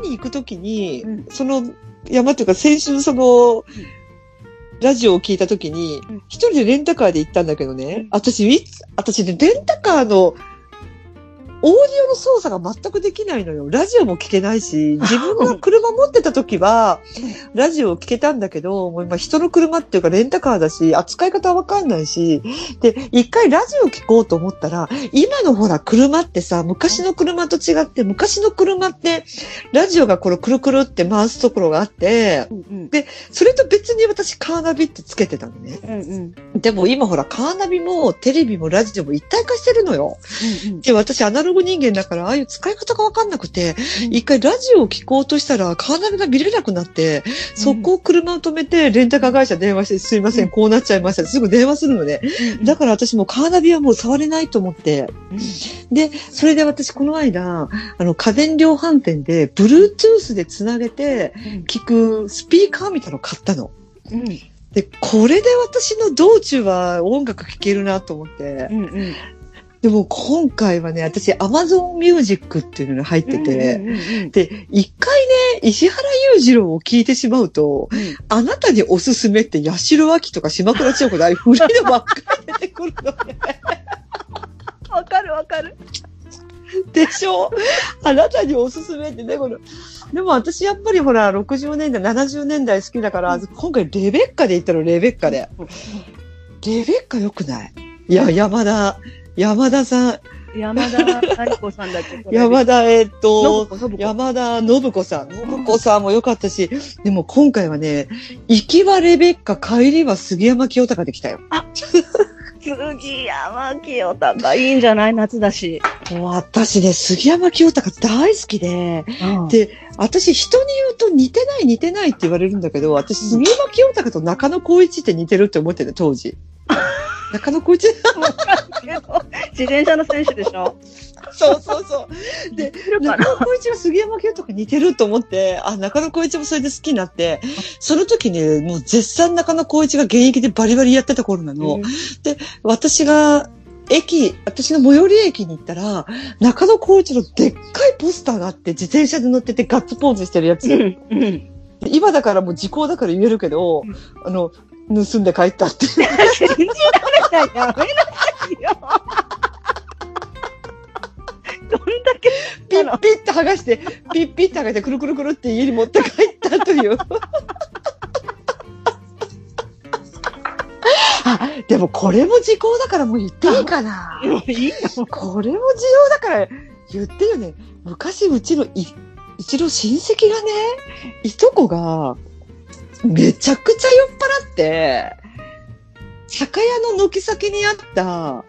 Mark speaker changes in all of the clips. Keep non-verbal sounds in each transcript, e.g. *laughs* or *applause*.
Speaker 1: に行くときに、
Speaker 2: うん。
Speaker 1: その山っていうか先週その、ラジオを聞いたときに
Speaker 2: うん、
Speaker 1: 一人でレンタカーで行ったんだけどね、
Speaker 2: うん。
Speaker 1: 私、私ね、レンタカーの、オーディオの操作が全くできないのよ。ラジオも聞けないし、自分が車持ってた時は、*laughs* ラジオを聞けたんだけど、もう今人の車っていうかレンタカーだし、扱い方わかんないし、で、一回ラジオ聞こうと思ったら、今のほら車ってさ、昔の車と違って、昔の車って、ラジオがこれくるくるって回すところがあって、
Speaker 2: うんうん。
Speaker 1: それと別に私カーナビってつけてたのね。
Speaker 2: うんうん。
Speaker 1: でも今ほらカーナビもテレビもラジオも一体化してるのよ。
Speaker 2: うん
Speaker 1: で、私アナログ人間だから、ああいう使い方がわかんなくて、
Speaker 2: うん
Speaker 1: 一回ラジオを聞こうとしたら、カーナビが見れなくなって、そこを車を止めて、レンタカー会社電話して、すいません、
Speaker 2: うん
Speaker 1: こうなっちゃいましたすぐ電話するのね。
Speaker 2: うん。
Speaker 1: だから私もうカーナビはもう触れないと思って。で、それで私この間、あの、家電量販店で、Bluetooth でつなげて、聞くスピーカーみたいなの買ったの。
Speaker 2: うん。
Speaker 1: で、これで私の道中は音楽聴けるなと思って。
Speaker 2: うんうん。
Speaker 1: でも今回はね、私 Amazon Music っていうのが入ってて、
Speaker 2: うんうんうん
Speaker 1: で、一回ね、石原裕次郎を聞いてしまうと、
Speaker 2: うん
Speaker 1: あなたにおすすめって八代亜紀とか島倉千代子でああいう古いのばっかり出てくるのね。
Speaker 2: わかるわかる。
Speaker 1: でしょ？あなたにおすすめってね、この。でも私やっぱりほら、60年代、70年代好きだから、今回レベッカで行ったの、レベッカで。レベッカ良くない？いや、山田、山田さん、
Speaker 2: 山田何子さんだっけ
Speaker 1: 山田、えっと、山田信子さん。信子さんも良かったし、でも今回はね、行きはレベッカ、帰りは杉山清隆で来たよ。
Speaker 2: 杉山清隆いいんじゃない？夏だし。
Speaker 1: もう私ね、杉山清隆大好きで、で私人に言うと似てない似てないって言われるんだけど、私杉山清隆と中野光一って似てるって思ってた、当時。中野光一
Speaker 2: 自転車の選手でしょ？
Speaker 1: そうそうそう。で、中野光一が杉山清隆似てると思って、あ、中野光一もそれで好きになって、その時ね、もう絶賛中野光一が現役でバリバリやってた頃なの。私が、駅、私の最寄り駅に行ったら、中野光一のでっかいポスターがあって、自転車で乗っててガッツポーズしてるやつ。
Speaker 2: うんうん。
Speaker 1: 今だからもう時効だから言えるけど、
Speaker 2: うん
Speaker 1: あの、盗んで帰ったっていう。*laughs*
Speaker 2: 信じられない。やめなさいよ。どんだけ
Speaker 1: ピッピッって剥がして、ピッピッって剥がして、くるくるくるって家に持って帰ったという。あ、でもこれも時効だからもう言っていいかな。
Speaker 2: もういいよ。
Speaker 1: これも需要だから言ってよね。昔うちのい、うちの親戚がね、いとこが、めちゃくちゃ酔っ払って、酒屋の軒先にあった、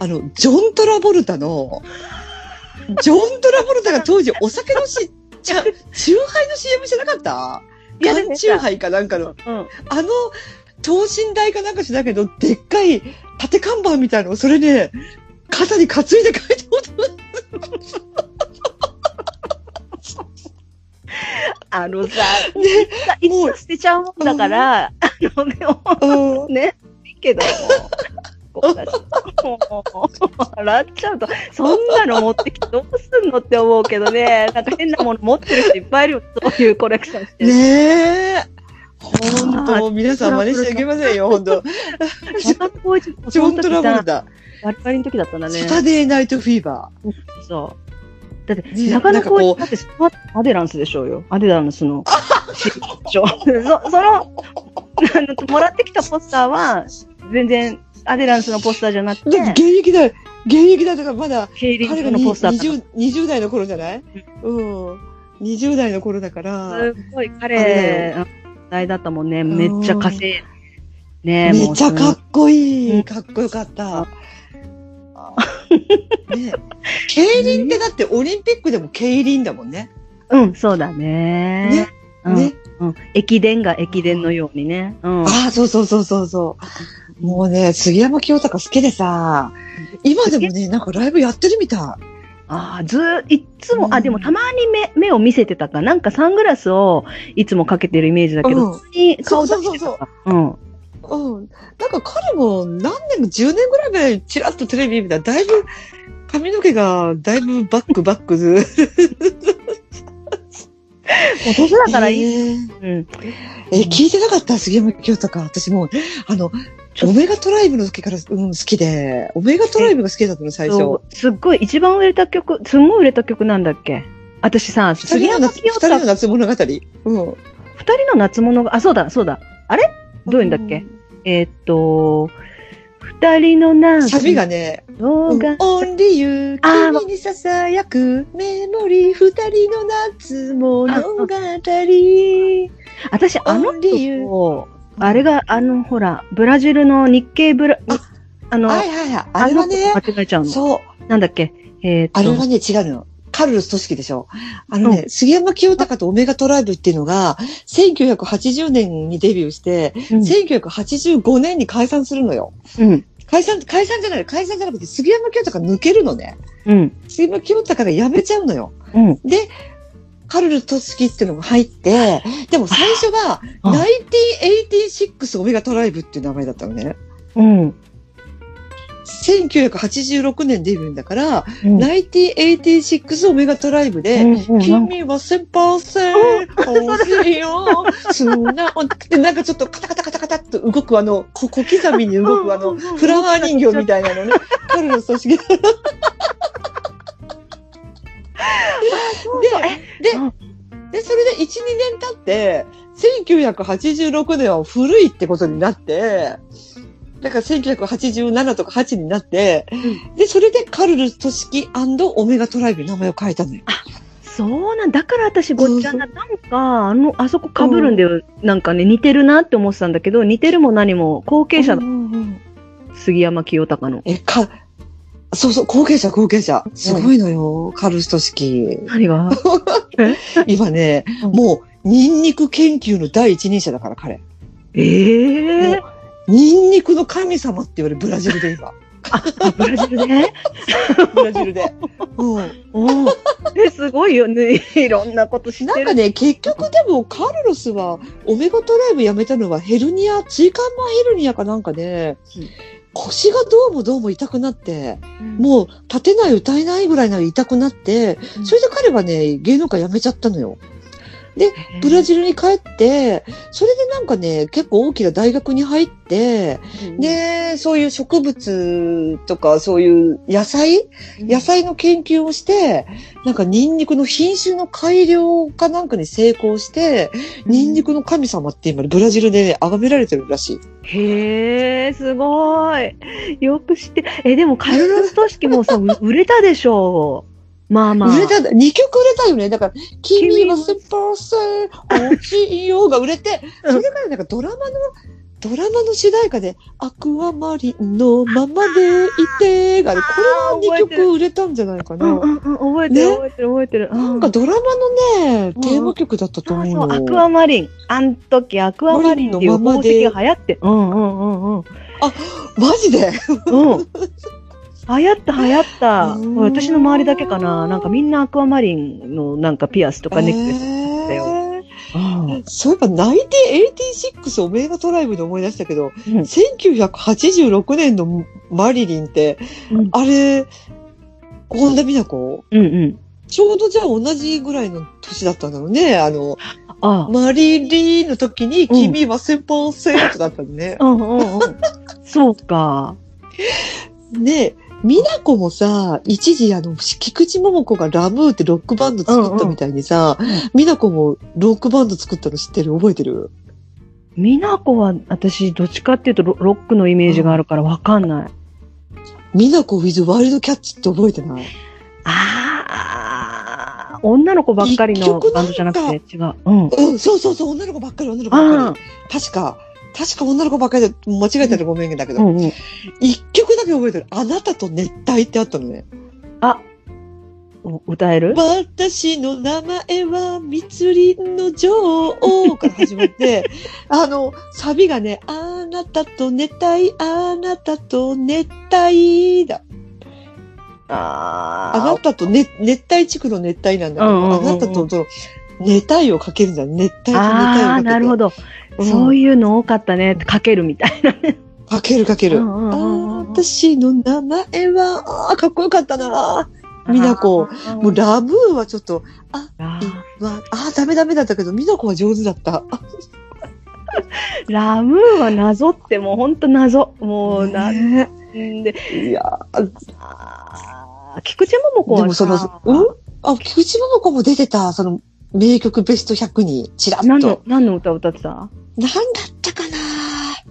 Speaker 1: あの、ジョン・トラボルタの、ジョン・トラボルタが当時お酒のし、ちゃ、チューハイの CM してなかった？
Speaker 2: いや
Speaker 1: 缶チューハイかなんかの。
Speaker 2: うん。
Speaker 1: あの、等身大かなんかしだけど、でっかい縦看板みたいなの、それね、肩に担いで書いたことな
Speaker 2: あのさ、*laughs*
Speaker 1: ね、
Speaker 2: いつか捨てちゃうもんだから、あの、でも
Speaker 1: うん。
Speaker 2: ね、いいけども。笑っちゃうと、そんなの持ってきてどうすんのって思うけどね、なんか変なもの持ってる人いっぱいいるよ、そういうコレクションしてる。
Speaker 1: ねえ。本当皆さん真似してあげませんよ、本当
Speaker 2: 中野浩一
Speaker 1: ジョン・トラボル
Speaker 2: タ。
Speaker 1: タ。*laughs*
Speaker 2: バリバリの時だったんだね。
Speaker 1: サタデーナイトフィーバ
Speaker 2: そう。だって、
Speaker 1: ね
Speaker 2: 中野浩
Speaker 1: なんかこう
Speaker 2: 一だってアデランスでしょうよ。アデランスの。*laughs* そその、あのもらってきたポスターは、全然アデランスのポスターじゃなく
Speaker 1: ー。でも現
Speaker 2: て、
Speaker 1: 役だ、現役だとかまだ、彼が
Speaker 2: のポスターだった
Speaker 1: 20, 20代の頃じゃない？うん。20代の頃だから、
Speaker 2: すごい彼、時代だったもんね。めっちゃ稼いで。ね
Speaker 1: めっちゃかっこいい。
Speaker 2: うん
Speaker 1: かっこよかった。ね、競輪ってだってオリンピックでも競輪だもんね。
Speaker 2: うん、そうだね。
Speaker 1: ね。
Speaker 2: うん
Speaker 1: ね。
Speaker 2: うん。駅伝が駅伝のようにね。うん。
Speaker 1: ああ、そうそうそうそうそう。もうね、杉山清隆好きでさ、今でもね、なんかライブやってるみた
Speaker 2: ああ、ずーいっつも、あ、
Speaker 1: うん
Speaker 2: でもたまに目、目を見せてたか。なんかサングラスをいつもかけてるイメージだけど、
Speaker 1: うん
Speaker 2: 普通に顔出して
Speaker 1: そうそう
Speaker 2: たか。うん。
Speaker 1: い。うん。なんか彼も何年も10年ぐらい前にチラッとテレビ見たら、だいぶ髪の毛がだいぶバックバックず。
Speaker 2: う年だからいい。
Speaker 1: えー
Speaker 2: うん。
Speaker 1: え、聞いてなかった杉山清隆。私もう、あの、オメガトライブの時から、うん、好きで、オメガトライブが好きだったの、最初。
Speaker 2: すっごい、一番売れた曲、すんごい売れた曲なんだっけ？私さ、
Speaker 1: 二
Speaker 2: 杉山
Speaker 1: 人の夏、二人の夏物語。うん。
Speaker 2: 二人の夏物が、あ、そうだ、そうだ。あれ？どういうんだっけ？えーっと、二人の夏
Speaker 1: サビがね、オンリーユー、君に囁くメモリー、二人の夏物語。
Speaker 2: 私、あの
Speaker 1: オンリーユー
Speaker 2: 子、あれが、あの、ほら、ブラジルの日系ブラ、
Speaker 1: あ
Speaker 2: あの、
Speaker 1: はいはいはい。あれはね
Speaker 2: 間違えちゃうの。
Speaker 1: そう。
Speaker 2: なんだっけ？えーっと、
Speaker 1: あれはね、違うのよ。カルロス・トシキでしょ。あのね、杉山清隆とオメガトライブっていうのが、1980年にデビューして、
Speaker 2: うん
Speaker 1: 1985年に解散するのよ。
Speaker 2: うん。
Speaker 1: 解散、解散じゃない、解散じゃなくて杉山清隆抜けるのね。
Speaker 2: うん。
Speaker 1: 杉山清隆が辞めちゃうのよ。
Speaker 2: うん。
Speaker 1: で、カルロス・トシキっていうのが入って、でも最初が、
Speaker 2: あ
Speaker 1: 1986オメガトライブっていう名前だったのね。
Speaker 2: うん。
Speaker 1: 1986年デビューだから、
Speaker 2: うん
Speaker 1: 1986オメガトライブで、
Speaker 2: うんうん
Speaker 1: 君は千パーセント欲しいよ。素直で、なんかちょっとカタカタカタカタっと動くあの、こ小刻みに動くあの、フラワー人形みたいなのね。カルロスとしげ。*laughs* で、で、
Speaker 2: うん
Speaker 1: で、それで1、2年経って、1986年は古いってことになって、だから1987とか8になって、で、それでカルル・トシキオメガトライブに名前を変えたのよ。
Speaker 2: そうなんだから私ごっちゃにななんか、あの、あそこ被るんだよ。なんかね、似てるなって思ってたんだけど、似てるも何も後継者だ。杉山清隆の。
Speaker 1: え、か、そうそう、後継者、後継者。すごいのよ、カルル・トシキ。
Speaker 2: 何が？*laughs*
Speaker 1: 今ね、
Speaker 2: うん
Speaker 1: もう、ニンニク研究の第一人者だから、彼。
Speaker 2: ええ
Speaker 1: ニンニクの神様って言われるブラジルで今。
Speaker 2: あ、ブラジルで *laughs*
Speaker 1: ブラジルで。うん。
Speaker 2: おーえ、すごいよね。いろんなこと知ってる。
Speaker 1: なんかね、結局でもカルロスは、オメガトライブやめたのはヘルニア、椎間板ヘルニアかなんかで、
Speaker 2: うん
Speaker 1: 腰がどうもどうも痛くなって、
Speaker 2: うん、
Speaker 1: もう立てない歌えないぐらいなら痛くなって、
Speaker 2: うん
Speaker 1: それで彼はね、芸能界辞めちゃったのよ。ブラジルに帰って、それでなんかね、結構大きな大学に入って、
Speaker 2: ル
Speaker 1: で、そういう植物とか、そういう野菜野菜の研究をして、なんかニンニクの品種の改良かなんかに成功して、ニンニクの神様って今ブラジルで崇められてるらしい。
Speaker 2: へえ、すごい。よく知って。え、でもカルロス・トシキもさ、う売れたでしょう。まあまあ。
Speaker 1: 売れた、2曲売れたよね。だから、君はスーパーセー、大きいよが売れて、それからなんかドラマの、ドラマの主題歌で、アクアマリンのままでいてがね、これは2曲売れたんじゃないか
Speaker 2: うん
Speaker 1: な。
Speaker 2: 覚えてる、
Speaker 1: ね？
Speaker 2: 覚えてる、覚えてる。
Speaker 1: なんかドラマのね、
Speaker 2: うん
Speaker 1: テーマ曲だったと思う
Speaker 2: アクアマリン。あん時、アクアマリンっていう宝石が流行って。うんうんうんうん。
Speaker 1: マジで？
Speaker 2: うん。流行った流行った。
Speaker 1: うん
Speaker 2: 私の周りだけかな。なんかみんなアクアマリンのなんかピアスとかネックレス。だよ
Speaker 1: えー
Speaker 2: うん
Speaker 1: そういえば、1986オメガトライブで思い出したけど、
Speaker 2: うん
Speaker 1: 1986年のマリリンって、
Speaker 2: うん
Speaker 1: あれ、本田美奈子
Speaker 2: うんうん。
Speaker 1: ちょうどじゃあ同じぐらいの年だったんだろうね。あの、
Speaker 2: あ
Speaker 1: マリリンの時に、君は1000%だったのね。
Speaker 2: うんうんうん。そうか。
Speaker 1: ね美奈子もさ、一時あの、菊池桃子がラムーってロックバンド作ったみたいにさ、
Speaker 2: うんうん
Speaker 1: 美奈子もロックバンド作ったの知ってる？覚えてる？
Speaker 2: 美奈子は私どっちかっていうとロロックのイメージがあるからわかんない。
Speaker 1: 美奈子 with ワイルドキャッチって覚えてない？
Speaker 2: ああ、女の子ばっかりのバンドじゃなくて違う。うん。
Speaker 1: うん、そうそうそう、女の子ばっかり、女の子ばっ
Speaker 2: あ
Speaker 1: かり。確か、確か女の子ばっかりで、間違えたらごめんだけど、
Speaker 2: あうんうん。
Speaker 1: 一曲だけ覚えてる。あなたと熱帯ってあったのね。
Speaker 2: お歌える？
Speaker 1: 私の名前は密林の女王から始まって、*laughs* あの、サビがね、あなたと熱帯、あなたと熱帯だ。あ
Speaker 2: あ
Speaker 1: なたと、ね、熱帯地区の熱帯なんだけど、
Speaker 2: うんうんうんうん
Speaker 1: あなたとその熱帯をかけるんだ。熱帯と熱帯をかけて。
Speaker 2: ああ、なるほど。
Speaker 1: うん
Speaker 2: そういうの多かったね。かけるみたいなね。
Speaker 1: かけるかける。
Speaker 2: うんうんうん
Speaker 1: 私の名前は、あーかっこよかったな。美奈子。もうラブーはちょっと、あ、あ、あ、ダメダメだったけど、美奈子は上手だった。
Speaker 2: ラムーは謎ってもうほんと謎。もうな、
Speaker 1: ね。
Speaker 2: んで、
Speaker 1: いや
Speaker 2: 菊池桃子は
Speaker 1: でもその
Speaker 2: さ、、
Speaker 1: うん？あ、菊池桃子も出てた、その、名曲ベスト100に、ちらっと。
Speaker 2: 何の、何の歌を歌ってた？
Speaker 1: なんだったかな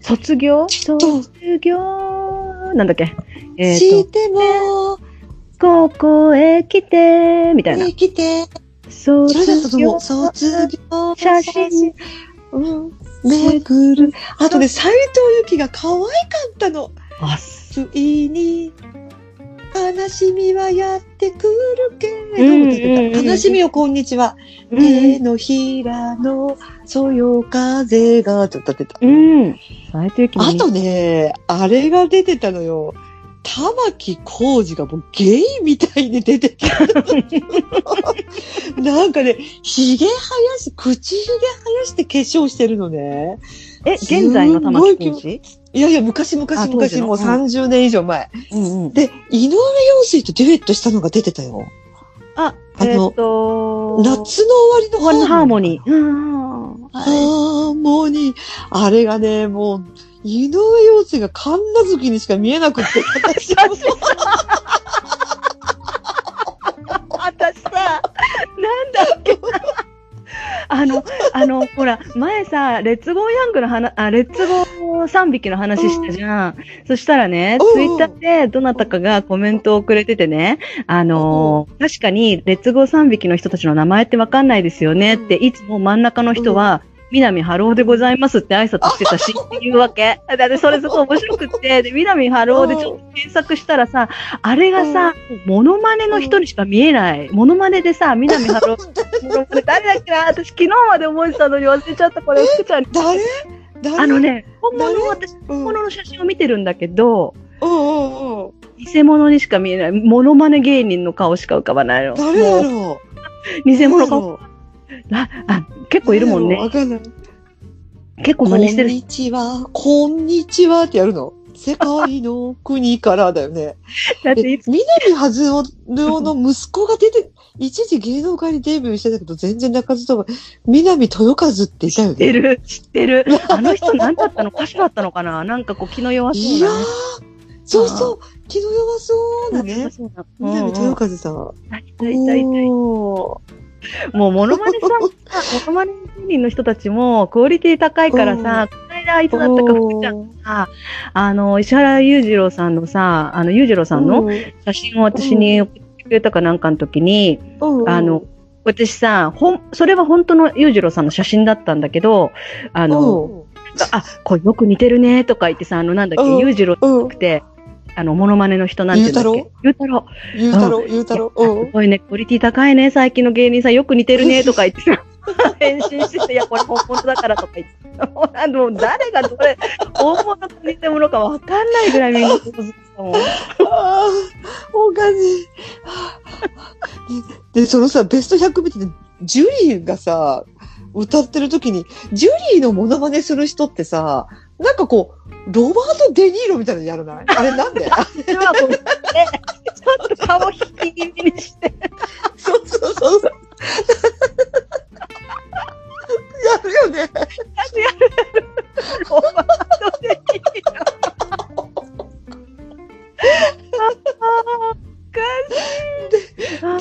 Speaker 2: 卒業？卒業？なんだっけ？えっ、
Speaker 1: し
Speaker 2: と、
Speaker 1: ても、
Speaker 2: ここへ来て、みたいな。
Speaker 1: 生きて、
Speaker 2: 卒業
Speaker 1: う。卒業
Speaker 2: 写真。
Speaker 1: うん。めくる。あとね、斎藤由貴が可愛かったの。
Speaker 2: あ、
Speaker 1: ついに、悲しみはやってくるけど、
Speaker 2: うんうん
Speaker 1: 歌ってた
Speaker 2: うん
Speaker 1: 悲しみよ、こんにちは。
Speaker 2: うん
Speaker 1: 手のひらの、そよ風が、って歌ってた。
Speaker 2: うん。
Speaker 1: あとね、あれが出てたのよ。玉木浩二がもうゲイみたいに出てた。*laughs* なんかね、髭生やし、口髭生やして化粧してるのね。
Speaker 2: え、現在の玉木浩二？
Speaker 1: いやいや、昔昔、
Speaker 2: の
Speaker 1: もう30年以上前。
Speaker 2: うんうん。
Speaker 1: で、井上陽水とデュエットしたのが出てたよ。
Speaker 2: あ、
Speaker 1: あの
Speaker 2: えっ、と、
Speaker 1: 夏の終わりの
Speaker 2: ハーモニー。うん。
Speaker 1: ハーモニー。あれがね、もう、井上陽水が神奈月にしか見えなくって。*laughs* 私
Speaker 2: さ、なんだっけあの、あの、ほら、前さ、レッツゴーヤングの話、あ、レッツゴー3匹の話したじゃん。そしたらね、
Speaker 1: うん
Speaker 2: ツイッターでどなたかがコメントをくれててね、あのー確かに、レッツゴー3匹の人たちの名前ってわかんないですよねって、いつも真ん中の人は、南春夫でございますって挨拶してたしっていうわけ。だってそれすごい面白くって、で、南春夫でちょっと検索したらさ、あれがさ、モノマネの人にしか見えない。モノマネでさ、南春夫、モノマネ誰だっけな？私昨日まで覚えてたのに忘れちゃった。これ、福ちゃんに。
Speaker 1: 誰？誰？
Speaker 2: あの、ね、本物
Speaker 1: 誰？
Speaker 2: の私、
Speaker 1: うん、
Speaker 2: 本物の写真を見てるんだけど、
Speaker 1: うんうんうん。
Speaker 2: 偽物にしか見えない。モノマネ芸人の顔しか浮かばないの。
Speaker 1: 誰だろう？
Speaker 2: 偽物顔。
Speaker 1: 顔
Speaker 2: あ、あ、結構いるもんね。
Speaker 1: わかんない。
Speaker 2: 結構
Speaker 1: こん
Speaker 2: 真似してる。
Speaker 1: にちは、こんにちはってやるの？世界の国からだよね。*laughs*
Speaker 2: だっていつ
Speaker 1: 南はずおの息子が出て、一時芸能界にデビューしてたけど、全然泣かずとも、南豊和っていたよね。
Speaker 2: 知ってる、知ってる。*laughs* あの人何だったの？歌手だったのかな？なんかこう気の弱そう
Speaker 1: いやーそうそう、気の弱そうなね。
Speaker 2: そうだ。
Speaker 1: 南豊和さん。
Speaker 2: いたいたいた。
Speaker 1: おー
Speaker 2: もうモノマネさん、モノマネ芸人の人たちもクオリティ高いからさ、この間あいつだったか福ちゃんが、あの、石原裕次郎さんのさ、あの、裕次郎さんの写真を私に送ってくれたかなんかの時に、
Speaker 1: うん。
Speaker 2: あの、私さ、ほん、それは本当の裕次郎さんの写真だったんだけど、あの、あ、これよく似てるねとか言ってさ、あの、なんだっけ、
Speaker 1: うん。
Speaker 2: 裕次郎じゃ
Speaker 1: うん。
Speaker 2: なくて、あの、モノマネの人なんて言うんだっけ？ゆうたろう？
Speaker 1: ゆうたろう、ゆうたろう？うん
Speaker 2: すごいね、クオリティ高いね、最近の芸人さんよく似てるね、とか言ってさ、*laughs* 返信してて、いや、これ本物だからとか言って。*laughs* あの、誰がどれ、本物か偽物かわかんないぐらいみんな上手だもん。*laughs*
Speaker 1: ああ、おかしい。で、そのさ、ベスト100見てて、ジュリーがさ、歌ってる時に、ジュリーのモノマネする人ってさ、なんかこう、ロバート・デ・ニーロみたいなのやらない？*laughs* あれなんで？
Speaker 2: ちょっと顔引き気味にして。
Speaker 1: そうそうそうそう。*laughs* やるよね。
Speaker 2: ロバートでいいな。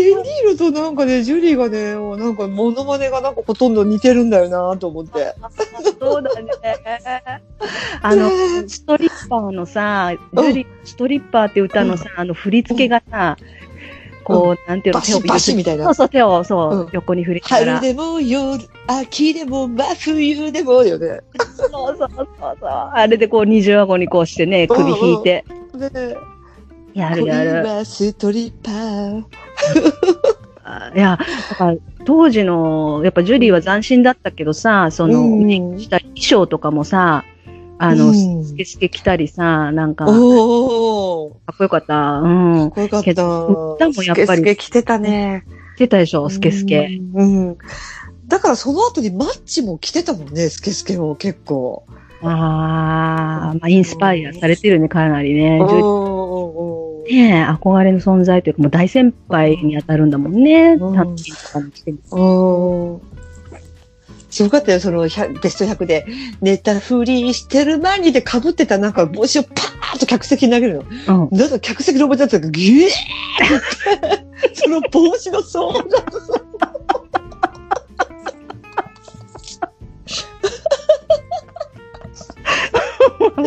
Speaker 2: ー
Speaker 1: デ・ニーロとなんかね、ジュリーがね、なんかモノマネがなんかほとんど似てるんだよなと思って。
Speaker 2: そうだね。あの、
Speaker 1: ね *laughs*
Speaker 2: ストリッパーのさ、ジュリストリッパーって歌のさ、あの振り付けがさ、こう、なんていうの、
Speaker 1: バシバシみたいな
Speaker 2: そうそう、手を、そう、
Speaker 1: うん
Speaker 2: 横に振りながら。
Speaker 1: 春でも夜、秋でも真冬でもよね。
Speaker 2: そうそうそうそう。あれでこう、二重顎にこうしてね、首引いて。
Speaker 1: ね
Speaker 2: やるやる。
Speaker 1: ストリッパー。
Speaker 2: あ *laughs* いや、だから、当時の、やっぱジュリーは斬新だったけどさ、その、
Speaker 1: うん
Speaker 2: した衣装とかもさ、あの、
Speaker 1: うん
Speaker 2: スケスケ着たりさ、なんか、か。っこよかった。うん。
Speaker 1: かっこよかった。
Speaker 2: 歌もやっぱり
Speaker 1: スケスケ着てたね。
Speaker 2: 着てたでしょ、スケスケ。
Speaker 1: うん。うん。だからその後にマッチも着てたもんね、スケスケを結構。
Speaker 2: ああ、まあ、インスパイアされてるね、かなりね。ジュリー
Speaker 1: おー
Speaker 2: ねえ、憧れの存在というか、もう大先輩に当たるんだもんね。
Speaker 1: うんすごかったよ、その100ベスト100で。寝たふりしてる前にで被ってたなんか帽子をパーッと客席に投げるの。
Speaker 2: うん。
Speaker 1: なんか客席のおばちゃんたちがギューって、*laughs* その帽子の層が。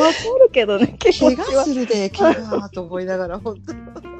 Speaker 2: わかるけどね、気持
Speaker 1: 怪我。するで、怪我と思いながら、本当に。